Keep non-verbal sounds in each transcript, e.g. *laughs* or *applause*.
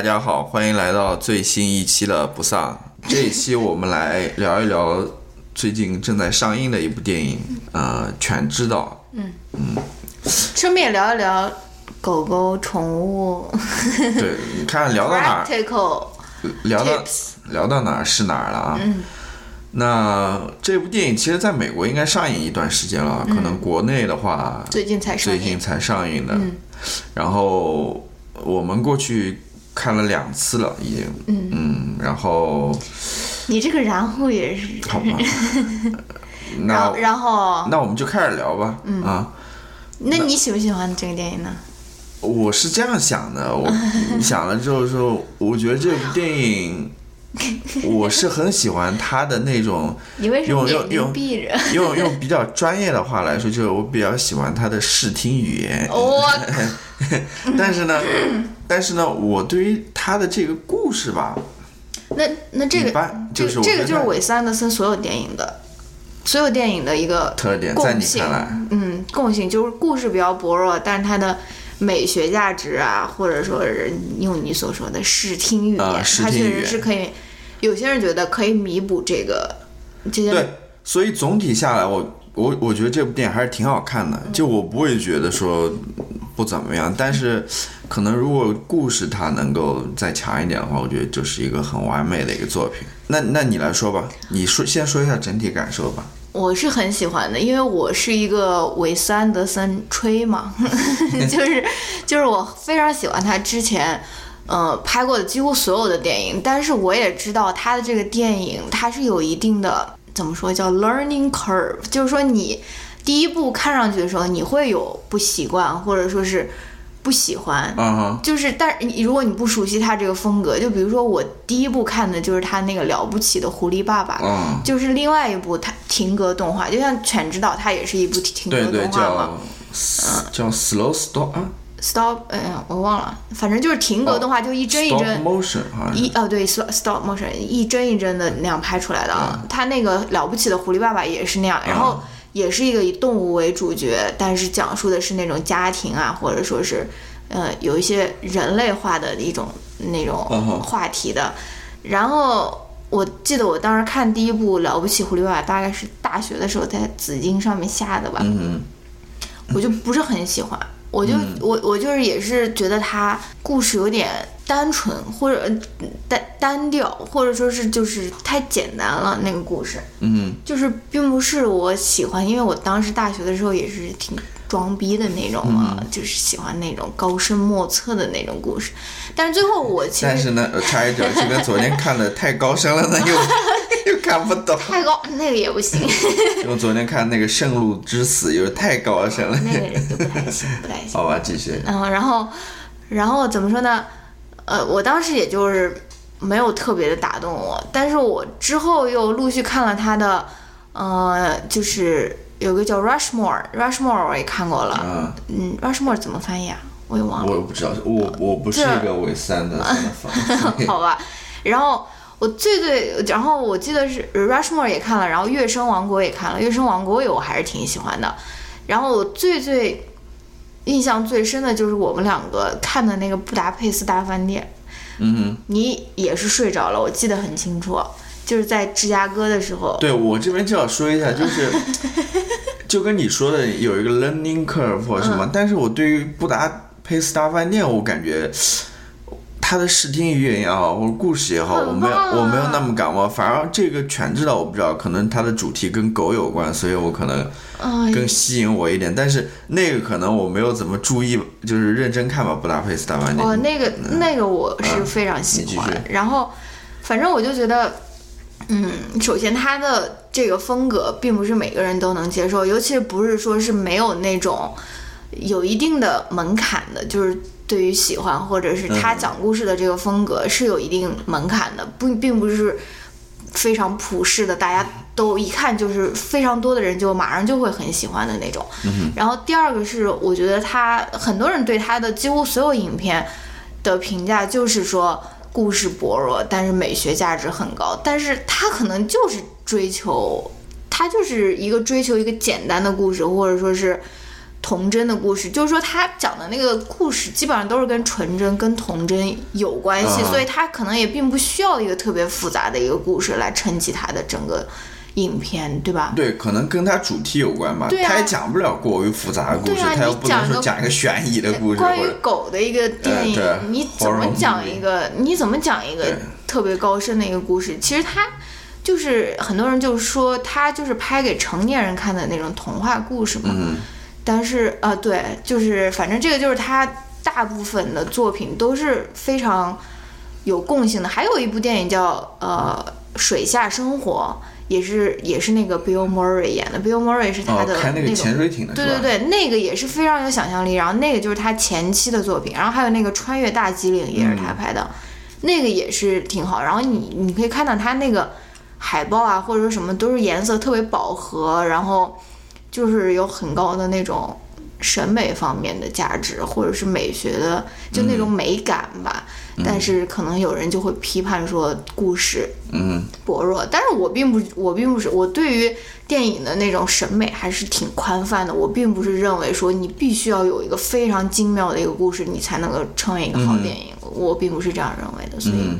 大家好，欢迎来到最新一期的不丧。这一期我们来聊一聊最近正在上映的一部电影，呃，《全知道》。嗯嗯顺便聊一聊狗狗宠物对，你看聊到哪儿聊到。聊到哪儿是哪儿了啊？那这部电影其实在美国应该上映一段时间了，可能国内的话最近才上映，最近才上映的。然后我们过去看了两次了，已经。嗯然后你这个然后也是，好吧，*laughs* 那然后，那我们就开始聊吧。啊，那你喜不喜欢这个电影呢？我是这样想的，我 *laughs* 想了之后说，我觉得这部电影，*laughs* 我是很喜欢他的那种，你为什么用用用？用 *laughs* 用比较专业的话来说，就是我比较喜欢他的视听语言。我 *laughs* 但是呢，但是呢，我对于他的这个故事吧，那那这一个般就是这个就是韦斯安德森所有电影的，所有电影的一个特点，在你看来，嗯，共性就是故事比较薄弱，但是他的美学价值啊，或者说是用你所说的视听语言，它确实是可以。有些人觉得可以弥补这个这些对，所以总体下来，我我我觉得这部电影还是挺好看的，就我不会觉得说不怎么样，但是可能如果故事它能够再强一点的话，我觉得就是一个很完美的一个作品。那那你来说吧，你说先说一下整体感受吧。我是很喜欢的，因为我是一个韦斯安德森吹嘛，*laughs* 就是就是我非常喜欢他之前。呃，拍过的几乎所有的电影，但是我也知道他的这个电影，它是有一定的怎么说叫 learning curve，就是说你第一部看上去的时候，你会有不习惯，或者说是不喜欢，就是，但是你如果你不熟悉他这个风格，就比如说我第一部看的就是他那个了不起的狐狸爸爸，嗯，就是另外一部他停格动画，就像《犬之岛》，它也是一部停格动画嘛。叫叫 slow stop 啊 Stop，哎呀，我忘了，反正就是停格动画，就一帧一帧。motion。一哦对，stop stop motion 一帧一帧的那样拍出来的啊。他那个了不起的狐狸爸爸也是那样，然后也是一个以动物为主角，但是讲述的是那种家庭啊，或者说是呃有一些人类化的一种那种话题的。然后我记得我当时看第一部《了不起狐狸爸爸》，大概是大学的时候在紫金上面下的吧。嗯我就不是很喜欢，我就、我我就是也是觉得它故事有点单纯，或者呃单单调，或者说是就是太简单了那个故事，嗯。就是并不是我喜欢，因为我当时大学的时候也是挺装逼的那种嘛，就是喜欢那种高深莫测的那种故事，但是最后我其实但是呢，呃插一脚，这个昨天看的太高深了，那又又 *laughs* 看不懂。太高那个也不行，*laughs* 我昨天看那个《圣路之死》，又太高深了。那个人就不太行，不太行。好吧，继续。嗯，然后，然后怎么说呢？呃，我当时也就是没有特别的打动我，但是我之后又陆续看了他的，呃，就是有个叫 Rushmore，Rushmore 我也看过了，啊，嗯，Rushmore 怎么翻译啊？我也忘了，我也不知道，我我不是一个韦斯安德森的粉。*laughs* 好吧。然后我最最，然后我记得是 Rushmore 也看了，然后《月升王国》也看了，《月升王国》我还是挺喜欢的。然后我最最印象最深的就是我们两个看的那个《布达佩斯大饭店》。嗯你也是睡着了，我记得很清楚，就是在芝加哥的时候，，对我这边就要说一下，就是 *laughs* 就跟你说的有一个 learning curve 或者什么，嗯但是我对于布达佩斯大饭店，我感觉。它的视听语言也好，或者故事也好，很我没有我没有那么感冒，反而这个全知道我不知道，可能它的主题跟狗有关，所以我可能哎，更吸引我一点。但是那个可能我没有怎么注意，就是认真看吧，布达佩斯大饭店。哦，那个那个我是非常喜欢。然后，反正我就觉得，嗯，首先他的这个风格并不是每个人都能接受，尤其不是说是没有那种有一定的门槛的，就是对于喜欢或者是他嗯讲故事的这个风格是有一定门槛的，不并不是非常普世的，大家都一看就是非常多的人就马上就会很喜欢的那种。然后第二个是，我觉得他很多人对他的几乎所有影片的评价就是说故事薄弱，但是美学价值很高，但是他可能就是追求，他就是一个追求一个简单的故事，或者说是。童真的故事，就是说他讲的那个故事基本上都是跟纯真、跟童真有关系，嗯所以他可能也并不需要一个特别复杂的一个故事来撑起他的整个影片，对吧？对，可能跟他主题有关吧。对啊他也讲不了过于复杂的故事，对啊他又不能你讲一个说讲一个悬疑的故事关于狗的一个电影，呃你怎么讲一个？你怎么讲一个特别高深的一个故事？其实他就是很多人就是说，他就是拍给成年人看的那种童话故事嘛。嗯但是呃，对，就是反正这个就是他大部分的作品都是非常有共性的。还有一部电影叫呃《水下生活》，也是也是那个 Bill Murray 演的。Bill Murray 是他哦，的那种。开那个潜水艇的？对对对，那个也是非常有想象力，然后那个就是他前期的作品，然后还有那个《穿越大吉岭》也是他拍的，那个也是挺好。然后你你可以看到他那个海报啊，或者说什么都是颜色特别饱和，然后就是有很高的那种审美方面的价值，或者是美学的就那种美感吧。但是可能有人就会批判说故事嗯，薄弱，但是我并不，我并不是，我对于电影的那种审美还是挺宽泛的。我并不是认为说你必须要有一个非常精妙的一个故事，你才能够成为一个好电影。我并不是这样认为的，所以，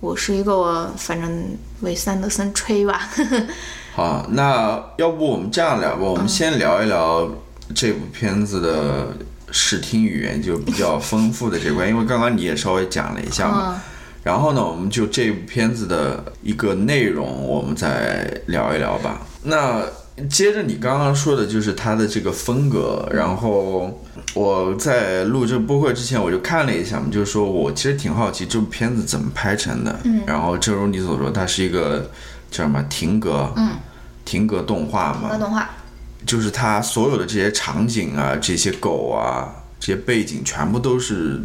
我是一个反正为三德森吹吧。*laughs* 好，那要不我们这样聊吧，我们先聊一聊这部片子的视听语言就比较丰富的这块，因为刚刚你也稍微讲了一下嘛。嗯然后呢，我们就这部片子的一个内容，我们再聊一聊吧。那接着你刚刚说的就是它的这个风格，然后我在录这个播客之前，我就看了一下嘛，就是说我其实挺好奇这部片子怎么拍成的。嗯。然后正如你所说，它是一个叫什么停格，嗯，停格动画嘛，动画，就是它所有的这些场景啊，这些狗啊，这些背景全部都是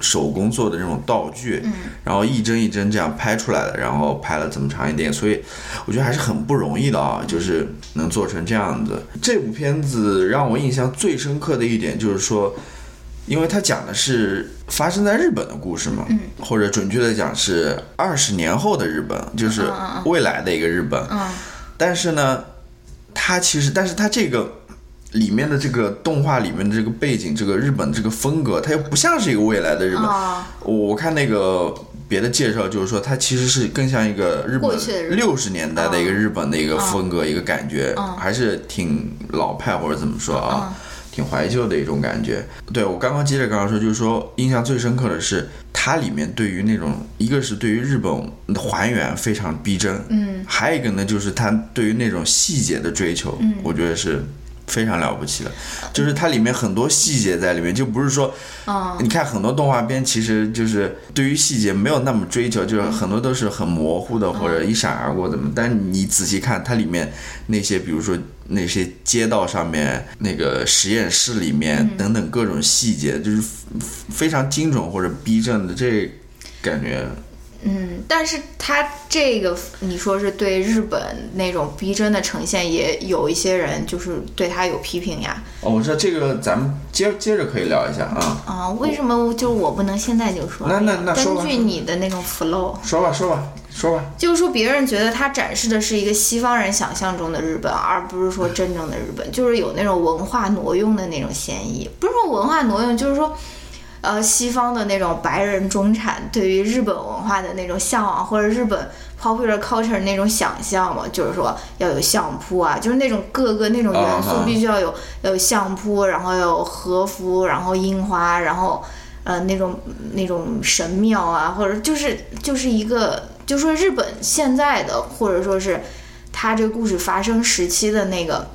手工做的那种道具，嗯然后一帧一帧这样拍出来的，然后拍了这么长一点，所以我觉得还是很不容易的啊，就是能做成这样子。这部片子让我印象最深刻的一点就是说。因为它讲的是发生在日本的故事嘛，或者准确的讲是二十年后的日本，就是未来的一个日本。嗯。但是呢，它其实，但是它这个里面的这个动画里面的这个背景，这个日本这个风格，它又不像是一个未来的日本。啊，我我看那个别的介绍，就是说它其实是更像一个日本六十年代的一个日本的一个风格，一个感觉，还是挺老派或者怎么说啊。挺怀旧的一种感觉。对我刚刚接着刚刚说，就是说印象最深刻的是它里面对于那种，一个是对于日本的还原非常逼真，嗯，还有一个呢就是它对于那种细节的追求，嗯我觉得是。非常了不起的，就是它里面很多细节在里面，就不是说，嗯你看很多动画片其实就是对于细节没有那么追求，就是很多都是很模糊的或者一闪而过怎么，但你仔细看它里面那些，比如说那些街道上面那个实验室里面等等各种细节，就是非常精准或者逼真的，这感觉嗯，但是他这个你说是对日本那种逼真的呈现，也有一些人就是对他有批评呀。哦，我说这个咱们接接着可以聊一下啊，啊，为什么就是我不能现在就说？那那那根据你的那种 flow，说吧说吧说吧，就是说别人觉得他展示的是一个西方人想象中的日本，而不是说真正的日本，就是有那种文化挪用的那种嫌疑。不是说文化挪用，就是说。呃，西方的那种白人中产对于日本文化的那种向往，或者日本 popular culture 那种想象嘛，就是说要有相扑啊，就是那种各个那种元素必须要有，要有相扑，然后有和服，然后樱花，然后呃那种那种神庙啊，或者就是就是一个，就说日本现在的，或者说是他这个故事发生时期的那个，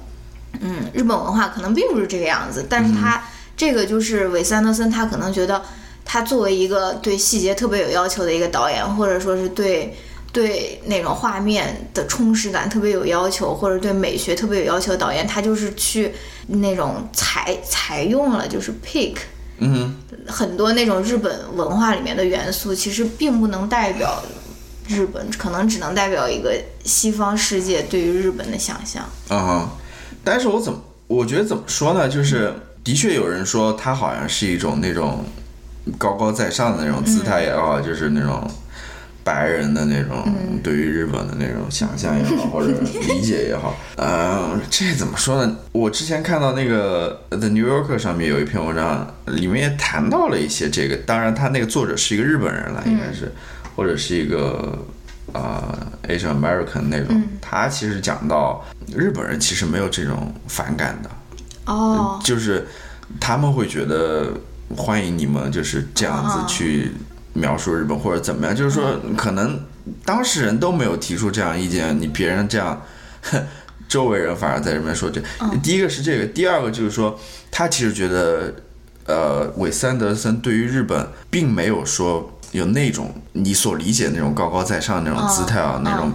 嗯，日本文化可能并不是这个样子，但是它。这个就是韦斯安德森，他可能觉得他作为一个对细节特别有要求的一个导演，或者说是对对那种画面的充实感特别有要求，或者对美学特别有要求的导演，他就是去那种采采用了就是 pick 嗯很多那种日本文化里面的元素，其实并不能代表日本，可能只能代表一个西方世界对于日本的想象。哼啊哈，但是我怎么我觉得怎么说呢，就是。的确有人说他好像是一种那种高高在上的那种姿态也好，就是那种白人的那种对于日本的那种想象也好，或者理解也好，*laughs* 呃，这怎么说呢？我之前看到那个《The New Yorker》上面有一篇文章，里面也谈到了一些这个。当然，他那个作者是一个日本人了，应该是，或者是一个啊 Asian American 那种。他其实讲到日本人其实没有这种反感的，哦，就是他们会觉得欢迎你们就是这样子去。描述日本或者怎么样，就是说可能当事人都没有提出这样意见，你别人这样，周围人反而在这边说这。第一个是这个，第二个就是说他其实觉得，呃，韦斯安德森对于日本并没有说有那种你所理解那种高高在上那种姿态啊，那种。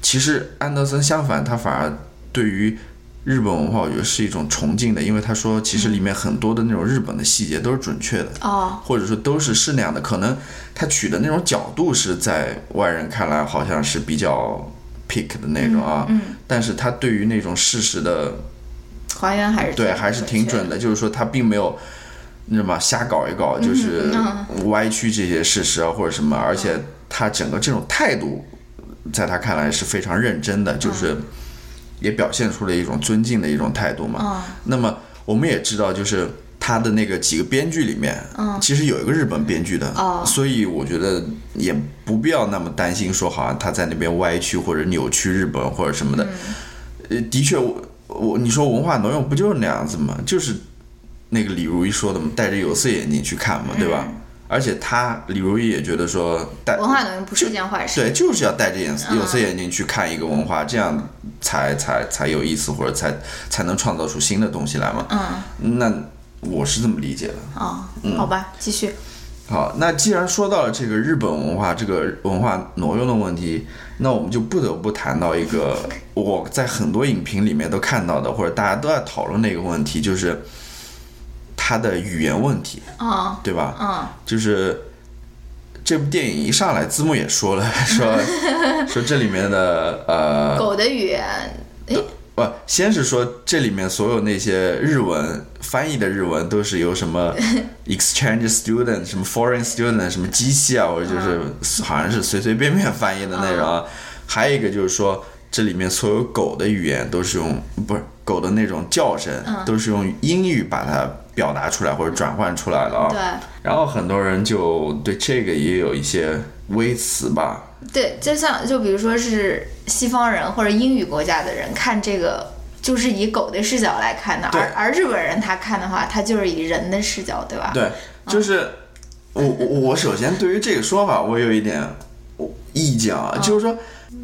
其实安德森相反，他反而对于。日本文化，我觉得是一种崇敬的，因为他说，其实里面很多的那种日本的细节都是准确的，哦，或者说都是是那样的。可能他取的那种角度是在外人看来好像是比较 pick 的那种啊，嗯，但是他对于那种事实的还原还是对，还是挺准的。就是说他并没有那什么瞎搞一搞，就是歪曲这些事实啊或者什么，而且他整个这种态度，在他看来是非常认真的，就是。也表现出了一种尊敬的一种态度嘛。那么我们也知道，就是他的那个几个编剧里面，其实有一个日本编剧的，所以我觉得也不必要那么担心，说好像他在那边歪曲或者扭曲日本或者什么的。呃，的确，我我你说文化挪用不就是那样子吗？就是那个李如一说的嘛，戴着有色眼镜去看嘛，对吧？而且他李如意也觉得说，戴文化挪用不是件坏事，对，就是要戴着眼有色眼镜去看一个文化，这样才才才有意思，或者才才能创造出新的东西来嘛。嗯，那我是这么理解的。哦，好吧，继续。好，那既然说到了这个日本文化这个文化挪用的问题，那我们就不得不谈到一个我在很多影评里面都看到的，或者大家都在讨论的一个问题，就是。他的语言问题啊，对吧？嗯，就是这部电影一上来字幕也说了，*laughs* 说 *laughs* 说这里面的呃狗的语言，哎，不，先是说这里面所有那些日文翻译的日文都是由什么 *laughs* exchange student、什么 foreign student、什么机器啊，或者就是好像是随随便便翻译的那种。还有一个就是说，这里面所有狗的语言都是用不是狗的那种叫声，都是用英语把它。表达出来或者转换出来了啊，对。然后很多人就对这个也有一些微词吧。对，就像就比如说是西方人或者英语国家的人看这个，就是以狗的视角来看的，而而日本人他看的话，他就是以人的视角，对吧？对，就是我我我首先对于这个说法我有一点意见啊，就是说，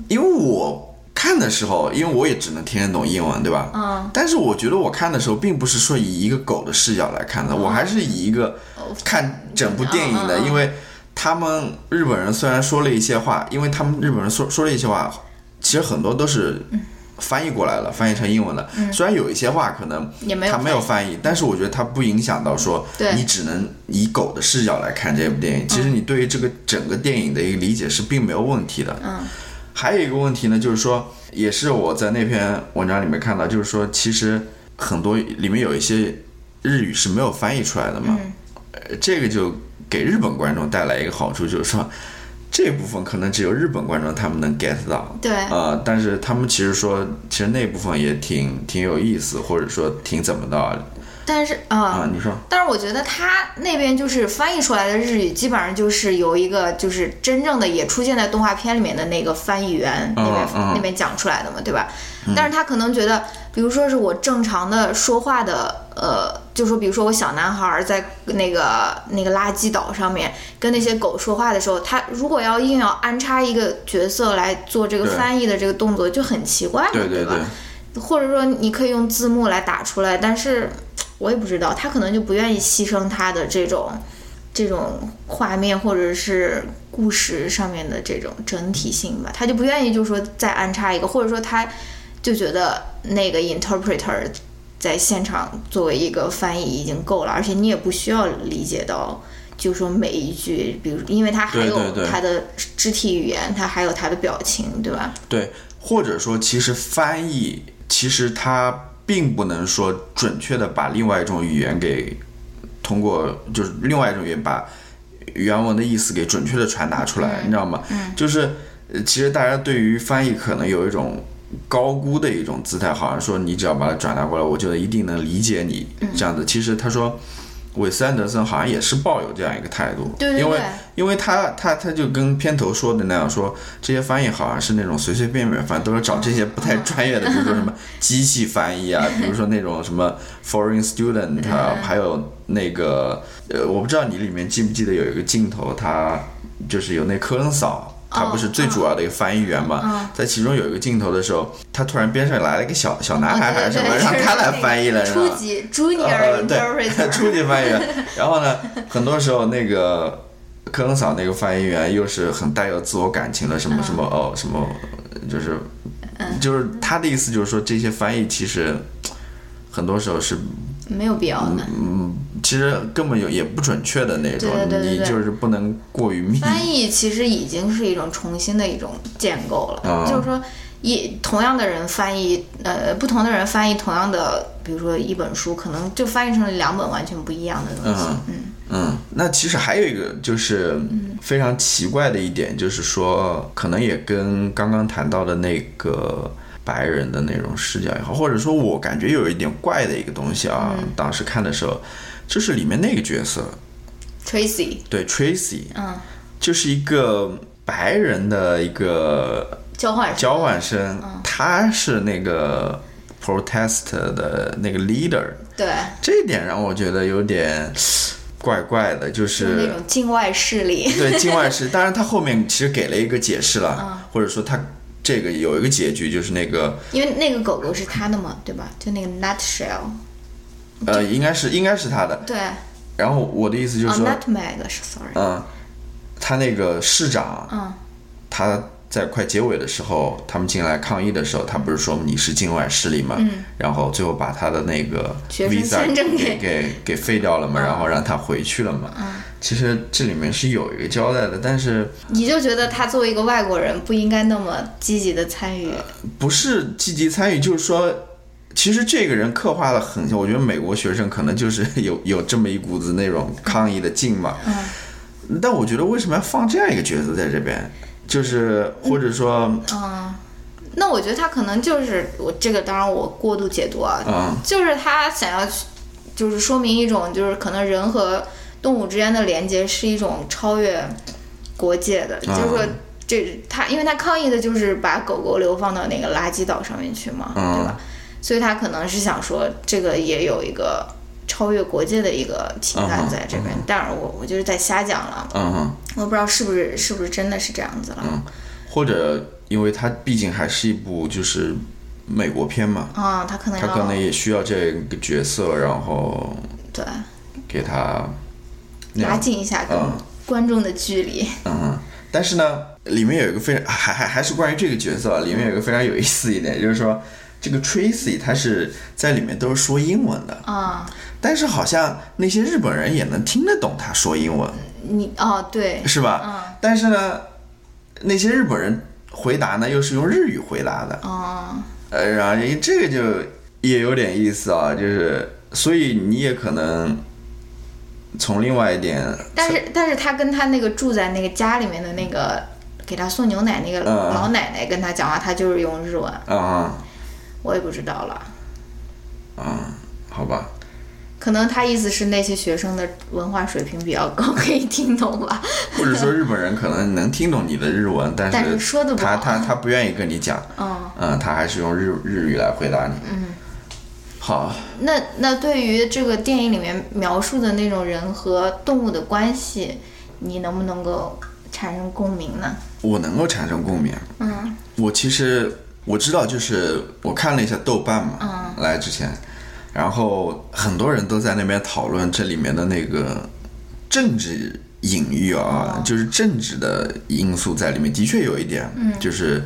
因为我。看的时候，因为我也只能听得懂英文，对吧？嗯。但是我觉得我看的时候，并不是说以一个狗的视角来看的，我还是以一个看整部电影的，因为他们日本人虽然说了一些话，因为他们日本人说说了一些话，其实很多都是翻译过来了，翻译成英文了。虽然有一些话可能他没有翻译，但是我觉得它不影响到说你只能以狗的视角来看这部电影。其实你对于这个整个电影的一个理解是并没有问题的。嗯。还有一个问题呢，就是说，也是我在那篇文章里面看到，就是说，其实很多里面有一些日语是没有翻译出来的嘛，呃，这个就给日本观众带来一个好处，就是说，这部分可能只有日本观众他们能 get 到，对，呃，但是他们其实说，其实那部分也挺挺有意思，或者说挺怎么的。但是啊，你说，但是我觉得他那边就是翻译出来的日语，基本上就是有一个就是真正的也出现在动画片里面的那个翻译员那边那边讲出来的嘛，对吧？但是他可能觉得，比如说是我正常的说话的，呃，就说比如说我小男孩在那个那个垃圾岛上面跟那些狗说话的时候，他如果要硬要安插一个角色来做这个翻译的这个动作，就很奇怪嘛，对吧？或者说你可以用字幕来打出来，但是。我也不知道，他可能就不愿意牺牲他的这种，这种画面或者是故事上面的这种整体性吧，他就不愿意，就是说再安插一个，或者说他就觉得那个 interpreter 在现场作为一个翻译已经够了，而且你也不需要理解到，就说每一句，比如因为他还有他的肢体语言，他还有他的表情，对吧？对，或者说其实翻译其实他。并不能说准确的把另外一种语言给通过，就是另外一种语言把原文的意思给准确的传达出来，你知道吗？就是呃其实大家对于翻译可能有一种高估的一种姿态，好像说你只要把它转达过来，我就一定能理解你这样子。其实他说。韦斯安德森好像也是抱有这样一个态度，对对因为因为他他他就跟片头说的那样说，这些翻译好像是那种随随便便翻，都是找这些不太专业的，比如说什么 *laughs* 机器翻译啊，比如说那种什么 foreign student 啊，还有那个呃，我不知道你里面记不记得有一个镜头，他就是有那科恩嫂。他不是最主要的一个翻译员嘛，在其中有一个镜头的时候，他突然边上来了一个小小男孩还是什么，让他来翻译了，是吧？初级 junior 呃，对初级翻译员。*laughs* 然后呢，很多时候那个科恩嫂那个翻译员又是很带有自我感情的，什么什么哦，什么就是就是他的意思就是说，这些翻译其实很多时候是没有必要的。其实根本有也不准确的那种，对对对对对你就是不能过于密。翻译其实已经是一种重新的一种建构了，啊就是说一同样的人翻译，呃，不同的人翻译同样的，比如说一本书，可能就翻译成了两本完全不一样的东西。嗯嗯，那其实还有一个就是非常奇怪的一点，就是说可能也跟刚刚谈到的那个白人的那种视角也好，或者说我感觉有一点怪的一个东西啊，当时看的时候，就是里面那个角色，Tracy，对 Tracy，嗯，就是一个白人的一个交换交换生，他是那个 protest 的那个 leader，对，这一点让我觉得有点怪怪的，就就是那种境外势力。对境外势力。*laughs* 当然，他后面其实给了一个解释嗯。了，或者说他这个有一个结局，就是那个因为那个狗狗是他的嘛，对吧？就那个 nutshell，呃，应该是应该是他的。对，然后我的意思就哦是说，，nutmeg 是 sorry，嗯，他那个市长，嗯，他在快结尾的时候，他们进来抗议的时候，他不是说你是境外势力嘛？嗯然后最后把他的那个学生 visa 签证给给给给废掉了嘛，然后让他回去了嘛。嗯其实这里面是有一个交代的，但是你就觉得他作为一个外国人不应该那么积极的参与。不是积极参与，就是说。其实这个人刻画的很像，我觉得美国学生可能就是 *laughs* 有有这么一股子那种抗议的劲嘛。嗯但我觉得为什么要放这样一个角色在这边？就是或者说，嗯，那我觉得他可能就是我这个，当然我过度解读啊，嗯就是他想要，就是说明一种，就是可能人和动物之间的连接是一种超越国界的，就是说这他，因为他抗议的就是把狗狗流放到那个垃圾岛上面去嘛，嗯对吧？所以他可能是想说，这个也有一个超越国界的一个情感在这边，但是我我就是在瞎讲了，嗯哼，我不知道是不是是不是真的是这样子了。嗯或者因为它毕竟还是一部就是美国片嘛，啊，他可能他可能也需要这个角色，然后对给他拉近一下跟嗯观众的距离。嗯，但是呢，里面有一个非常还还还是关于这个角色啊，里面有一个非常有意思一点，就是说这个 Tracy 他是在里面都是说英文的，啊，但是好像那些日本人也能听得懂他说英文，你哦，对，是吧？但是呢，那些日本人回答呢又是用日语回答的，哦，呃，然后这个就也有点意思啊，就是所以你也可能从另外一点，但是但是他跟他那个住在那个家里面的那个给他送牛奶那个嗯老奶奶跟他讲话，他就是用日文，啊。我也不知道了。啊，好吧，可能他意思是那些学生的文化水平比较高，可以听懂吧？或者说日本人可能能听懂你的日文，但是说的他他他不愿意跟你讲，嗯，嗯，他还是用日日语来回答你。嗯，好，那那对于这个电影里面描述的那种人和动物的关系，你能不能够产生共鸣呢？我能够产生共鸣。嗯我其实我知道，就是我看了一下豆瓣嘛，嗯来之前，然后很多人都在那边讨论这里面的那个政治隐喻啊，就是政治的因素在里面，的确有一点，就是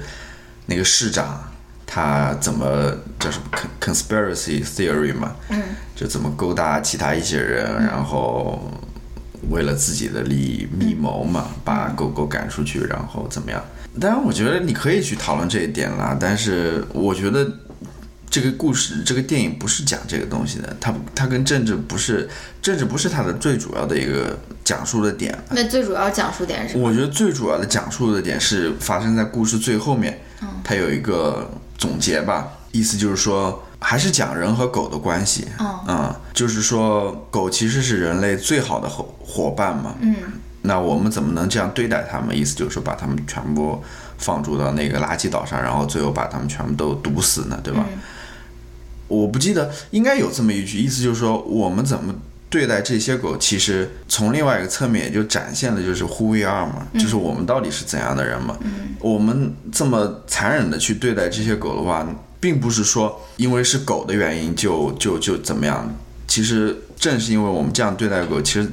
那个市长他怎么叫什么 con- conspiracy theory 嘛，嗯。就怎么勾搭其他一些人，然后为了自己的利益密谋嘛，把狗狗赶出去，然后怎么样？当然，我觉得你可以去讨论这一点啦，但是我觉得这个故事这个电影不是讲这个东西的，它它跟政治不是政治不是它的最主要的一个讲述的点。那最主要讲述点是什么？我觉得最主要的讲述的点是发生在故事最后面，它有一个总结吧，意思就是说还是讲人和狗的关系。嗯，就是说狗其实是人类最好的伙伙伴嘛。嗯，那我们怎么能这样对待它们？意思就是说把它们全部放逐到那个垃圾岛上，然后最后把它们全部都毒死呢，对吧？我不记得应该有这么一句，意思就是说我们怎么对待这些狗，其实从另外一个侧面也就展现了就是 who we are 嘛，就是我们到底是怎样的人嘛。我们这么残忍的去对待这些狗的话，并不是说因为是狗的原因就就就怎么样，其实正是因为我们这样对待狗，其实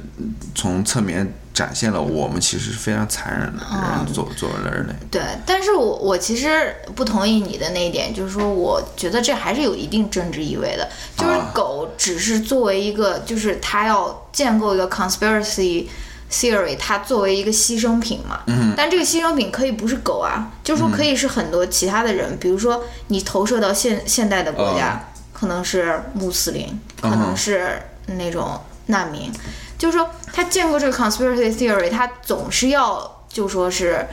从侧面。展现了我们其实是非常残忍的人，作作为了人类。对，但是我我其实不同意你的那一点，就是说，我觉得这还是有一定政治意味的。就是狗只是作为一个，就是它要建构一个 conspiracy theory，它作为一个牺牲品嘛。嗯。但这个牺牲品可以不是狗啊，就是说可以是很多其他的人，比如说你投射到现现代的国家，可能是穆斯林，可能是那种难民。就是说，他见过这个 conspiracy theory，他总是要就说是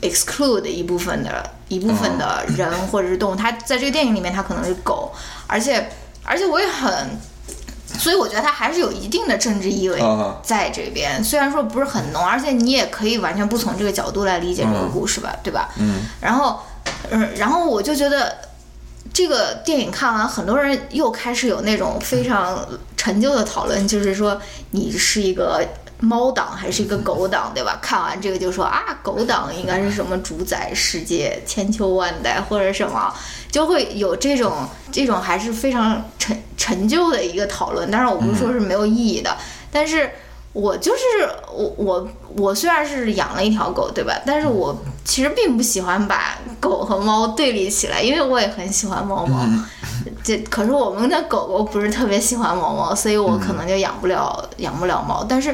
exclude 一部分的一部分的人或者是动物。他在这个电影里面，他可能是狗，而且而且我也很，所以我觉得他还是有一定的政治意味在这边。虽然说不是很浓，而且你也可以完全不从这个角度来理解这个故事吧，对吧？嗯。然后，嗯，然后我就觉得。这个电影看完，很多人又开始有那种非常陈旧的讨论，就是说你是一个猫党还是一个狗党，对吧？看完这个就说啊，狗党应该是什么主宰世界千秋万代或者什么，就会有这种这种还是非常陈陈旧的一个讨论。当然，我不是说是没有意义的，但是。我就是我我我虽然是养了一条狗，对吧？但是我其实并不喜欢把狗和猫对立起来，因为我也很喜欢猫猫。这可是我们的狗狗不是特别喜欢猫猫，所以我可能就养不了养不了猫。但是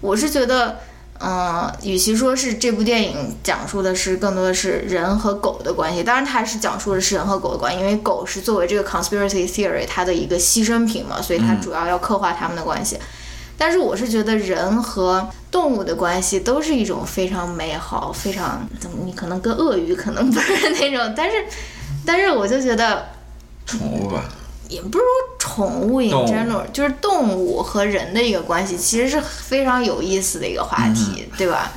我是觉得，嗯，与其说是这部电影讲述的是更多的是人和狗的关系，当然它是讲述的是人和狗的关系，因为狗是作为这个 conspiracy theory 它的一个牺牲品嘛，所以它主要要刻画它们的关系。但是我是觉得人和动物的关系都是一种非常美好、非常怎么？你可能跟鳄鱼可能不是那种，但是，*laughs* 但是我就觉得，宠物吧，也不是说宠物 in general，就是动物和人的一个关系，其实是非常有意思的一个话题，对吧？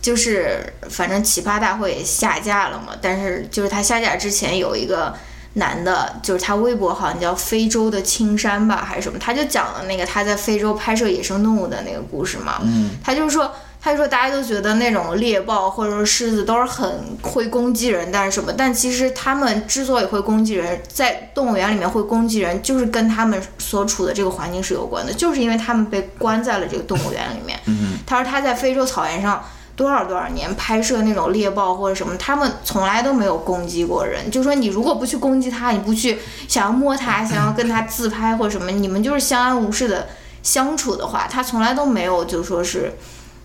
就是反正奇葩大会下架了嘛，但是就是它下架之前有一个。男的，就是他微博好像叫非洲的青山吧，还是什么？他就讲了那个他在非洲拍摄野生动物的那个故事嘛。嗯，他就是说，他就说大家都觉得那种猎豹或者说狮子都是很会攻击人，但是什么？但其实他们之所以会攻击人，在动物园里面会攻击人，就是跟他们所处的这个环境是有关的，就是因为他们被关在了这个动物园里面。嗯，他说他在非洲草原上。多少多少年拍摄那种猎豹或者什么，他们从来都没有攻击过人。就说你如果不去攻击它，你不去想要摸它，想要跟它自拍或者什么，你们就是相安无事的相处的话，它从来都没有就说是，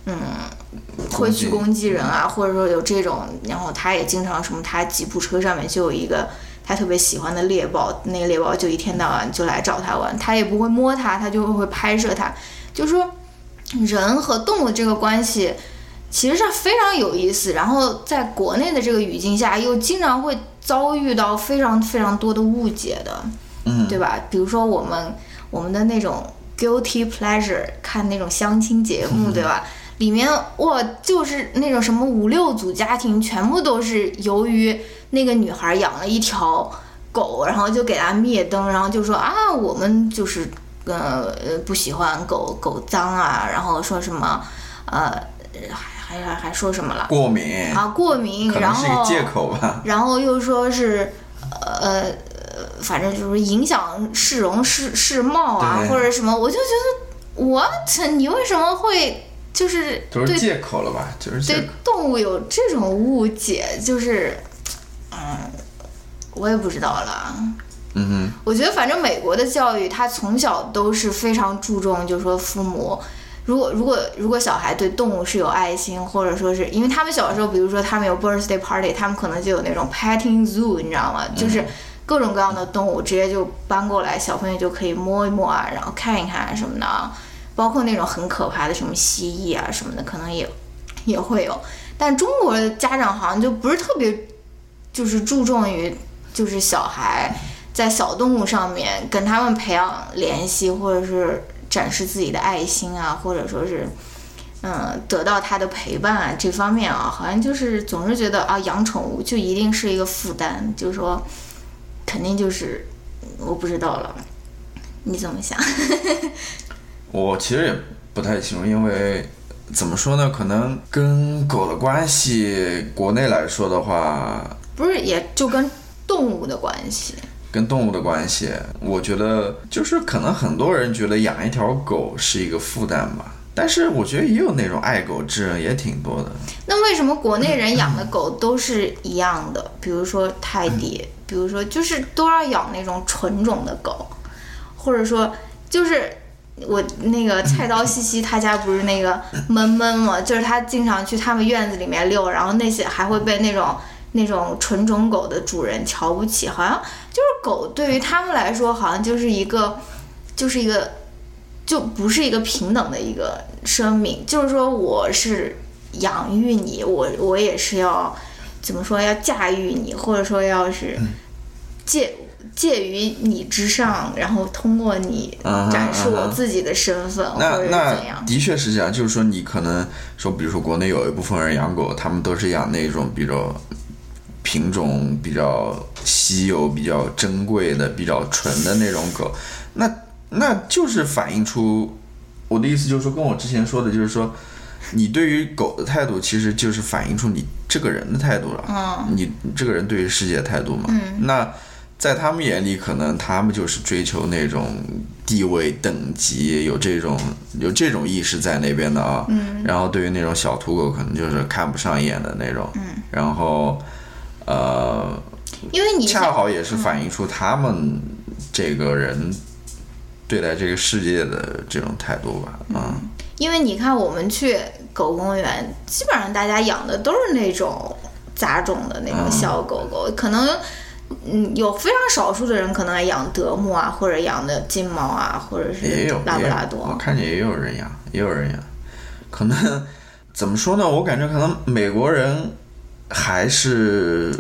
嗯，会去攻击人啊，或者说有这种。然后他也经常什么，他吉普车上面就有一个他特别喜欢的猎豹，那个猎豹就一天到晚就来找他玩，他也不会摸它，他就会拍摄它。就说人和动物这个关系。其实是非常有意思，然后在国内的这个语境下，又经常会遭遇到非常非常多的误解的，嗯，对吧？比如说我们我们的那种 guilty pleasure，看那种相亲节目，对吧？里面哇，就是那种什么五六组家庭，全部都是由于那个女孩养了一条狗，然后就给它灭灯，然后就说啊，我们就是呃呃不喜欢狗狗脏啊，然后说什么呃。还还还说什么了？过敏啊，过敏，然后是个借口吧。*laughs* 然后又说是，呃呃，反正就是影响市容市市貌啊，或者什么，我就觉得，what？你为什么会就是都是借口了吧？就是对动物有这种误解，就是，嗯，我也不知道了。嗯哼，我觉得反正美国的教育，他从小都是非常注重，就是说父母。如果如果如果小孩对动物是有爱心，或者说是因为他们小时候，比如说他们有 birthday party，他们可能就有那种 petting zoo，你知道吗？就是各种各样的动物直接就搬过来，小朋友就可以摸一摸啊，然后看一看什么的啊，包括那种很可怕的什么蜥蜴啊什么的，可能也也会有。但中国的家长好像就不是特别，就是注重于就是小孩在小动物上面跟他们培养联系，或者是展示自己的爱心啊，或者说是。嗯，得到他的陪伴啊，这方面啊，好像就是总是觉得啊，养宠物就一定是一个负担，就是说，肯定就是我不知道了，你怎么想？*laughs* 我其实也不太清楚，因为怎么说呢，可能跟狗的关系，国内来说的话，不是也就跟动物的关系，跟动物的关系，我觉得就是可能很多人觉得养一条狗是一个负担吧。但是我觉得也有那种爱狗之人也挺多的。那为什么国内人养的狗都是一样的？比如说泰迪，比如说就是都要养那种纯种的狗，或者说就是我那个菜刀西西他家不是那个闷闷吗？就是他经常去他们院子里面遛，然后那些还会被那种那种纯种狗的主人瞧不起，好像就是狗对于他们来说好像就是一个就是一个。就不是一个平等的一个生命，就是说我是养育你，我我也是要怎么说要驾驭你，或者说要是介介于你之上，然后通过你展示我自己的身份，或者怎样？的确是这样，就是说你可能说，比如说国内有一部分人养狗，他们都是养那种比较品种比较稀有、比较珍贵的、比较纯的那种狗，那。那就是反映出我的意思，就是说跟我之前说的，就是说你对于狗的态度，其实就是反映出你这个人的态度了。嗯，你这个人对于世界的态度嘛。嗯。那在他们眼里，可能他们就是追求那种地位等级，有这种有这种意识在那边的啊。嗯。然后对于那种小土狗，可能就是看不上眼的那种。嗯。然后，呃，因为你恰好也是反映出他们这个人。对待这个世界的这种态度吧，嗯，因为你看，我们去狗公园，基本上大家养的都是那种杂种的那种小狗狗，可能，嗯，有非常少数的人可能还养德牧啊，或者养的金毛啊，或者是拉布拉多。我看见也有人养，也有人养，可能怎么说呢？我感觉可能美国人还是，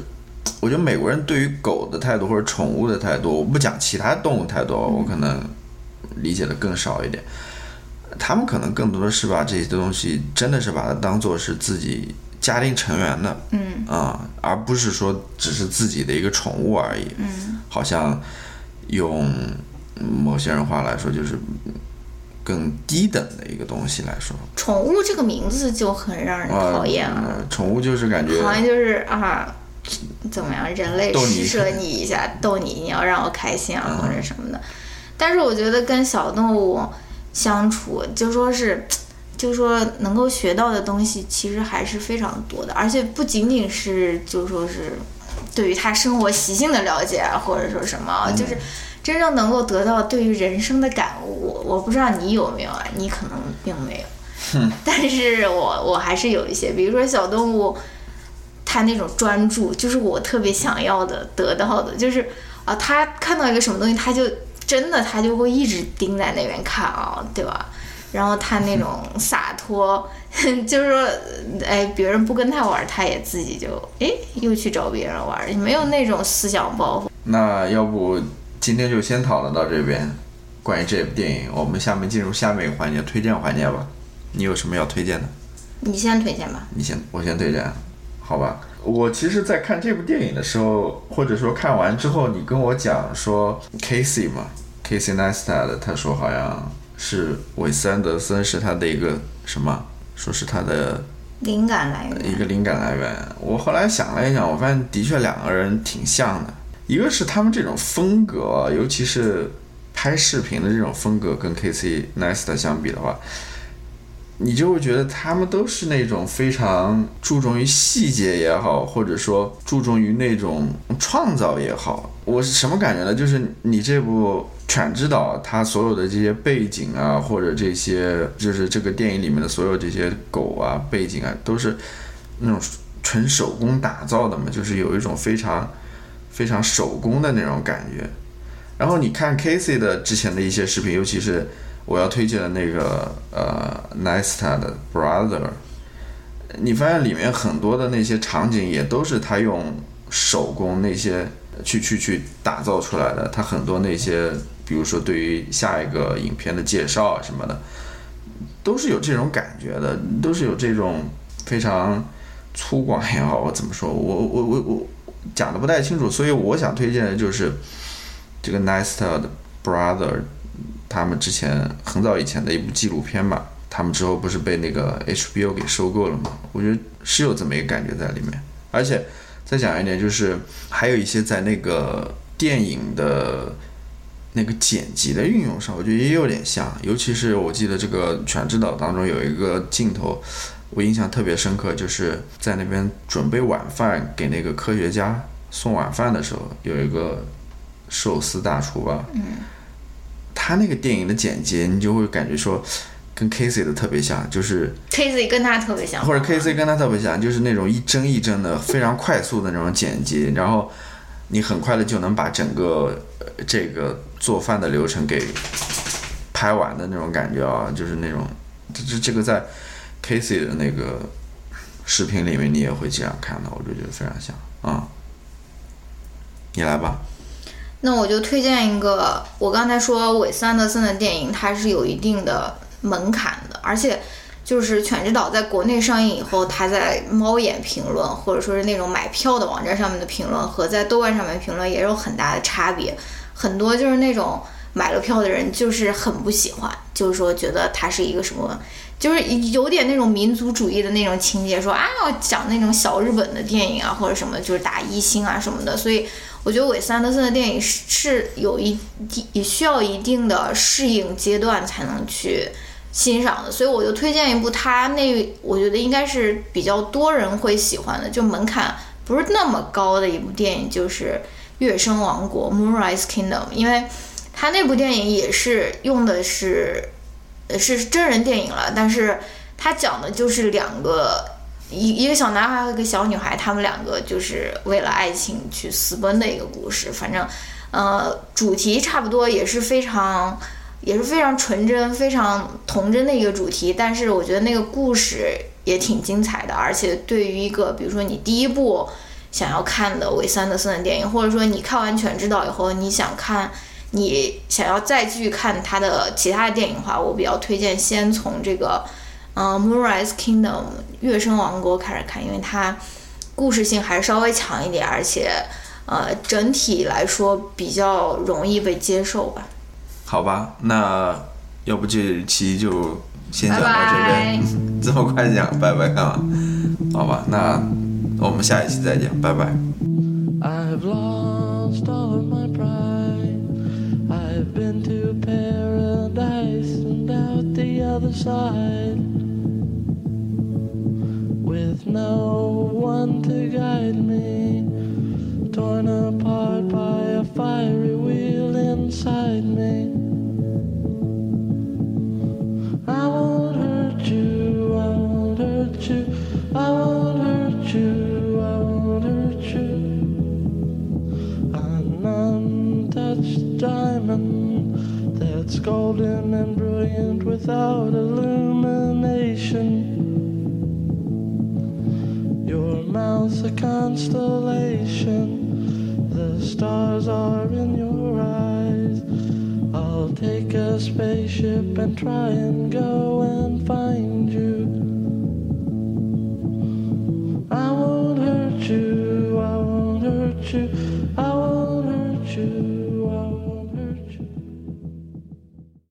我觉得美国人对于狗的态度或者宠物的态度，我不讲其他动物态度，我可能。理解的更少一点，他们可能更多的是把这些东西真的是把它当做是自己家庭成员的，嗯。啊，而不是说只是自己的一个宠物而已，嗯，好像用某些人话来说，就是更低等的一个东西来说。宠物这个名字就很让人讨厌啊！宠物就是感觉好像就是啊，怎么样？人类施舍你一下，逗你，你要让我开心啊，或者什么的。但是我觉得跟小动物相处，就说是，*tsk* 就说能够学到的东西，其实还是非常多的，而且不仅仅是就说是对于它生活习性的了解，或者说什么，就是真正能够得到对于人生的感悟。我我不知道你有没有啊？你可能并没有，*laughs* 但是我我还是有一些，比如说小动物，它那种专注，就是我特别想要的得到的，就是啊，它看到一个什么东西，它就。真的，它就会一直盯在那边看啊，对吧？然后它那种洒脱，*laughs* 就是说，哎，别人不跟他玩，他也自己就哎又去找别人玩，没有那种思想包袱。那要不今天就先讨论到这边，关于这部电影，我们下面进入下面一个环节，推荐环节吧。你有什么要推荐的？你先推荐吧。你先，我先推荐，好吧？我其实，在看这部电影的时候，或者说看完之后，你跟我讲说，Casey 嘛，Casey Neistat，他说好像是韦斯安德森是他的一个什么，说是他的灵感来源，一个灵感来源。我后来想了一想，我发现的确两个人挺像的，一个是他们这种风格，尤其是拍视频的这种风格，跟 K C n e s t 相比的话。你就会觉得他们都是那种非常注重于细节也好，或者说注重于那种创造也好。我是什么感觉呢？就是你这部《犬之岛》，它所有的这些背景啊，或者这些就是这个电影里面的所有这些狗啊、背景啊，都是那种纯手工打造的嘛，就是有一种非常非常手工的那种感觉。然后你看 Casey 的之前的一些视频，尤其是我要推荐的那个呃 Nesta 的 Brother，你发现里面很多的那些场景也都是他用手工那些去去去打造出来的。他很多那些，比如说对于下一个影片的介绍啊什么的，都是有这种感觉的，都是有这种非常粗犷也好，我怎么说，我我我我讲的不太清楚，所以我想推荐的就是这个 Nesta 的 Brother，他们之前很早以前的一部纪录片吧。他们之后不是被那个 HBO 给收购了吗？我觉得是有这么一个感觉在里面。而且再讲一点，就是还有一些在那个电影的那个剪辑的运用上，我觉得也有点像。尤其是我记得这个《犬之岛》当中有一个镜头，我印象特别深刻，就是在那边准备晚饭给那个科学家送晚饭的时候，有一个寿司大厨吧，嗯，他那个电影的剪辑，你就会感觉说。跟 Casey 的特别像，就是 Casey 跟他特别像，或者 Casey 跟他特别像，就是那种一帧一帧的非常快速的那种剪辑，然后你很快的就能把整个这个做饭的流程给拍完的那种感觉啊，就是那种这这这个在 Casey 的那个视频里面你也会经常看到，我就觉得非常像啊。你来吧。那我就推荐一个，我刚才说韦斯安德森的电影，它是有一定的。门槛的，而且就是《犬之岛》在国内上映以后，它在猫眼评论或者说是那种买票的网站上面的评论和在豆瓣上面评论也有很大的差别。很多就是那种买了票的人就是很不喜欢，就是说觉得它是一个什么，就是有点那种民族主义的那种情节，说啊要讲那种小日本的电影啊或者什么，就是打一星啊什么的。所以我觉得韦斯安德森的电影是是有一也需要一定的适应阶段才能去。欣赏的，所以我就推荐一部他那我觉得应该是比较多人会喜欢的，就门槛不是那么高的一部电影，就是《月升王国》（Moonrise Kingdom）。因为他那部电影也是用的是，是真人电影了，但是他讲的就是两个一一个小男孩和一个小女孩，他们两个就是为了爱情去私奔的一个故事。反正，呃，主题差不多也是非常。也是非常纯真、非常童真的一个主题，但是我觉得那个故事也挺精彩的。而且对于一个，比如说你第一部想要看的韦斯安德森的电影，或者说你看完《全知道》以后，你想看，你想要再继续看他的其他的电影的话，我比较推荐先从这个，嗯，《Moonrise Kingdom》月升王国开始看，因为它故事性还是稍微强一点，而且，呃，整体来说比较容易被接受吧。好吧，那要不这期就先讲到这边，*laughs* 这么快讲拜拜干嘛？好吧，那我们下一期再见，拜拜。side with no one to guide me, torn apart by a fiery wheel inside me. I won't hurt you, I won't hurt you, I won't hurt you, I won't hurt you. An untouched diamond that's golden without illumination. Your mouth's a constellation, the stars are in your eyes. I'll take a spaceship and try and go and find.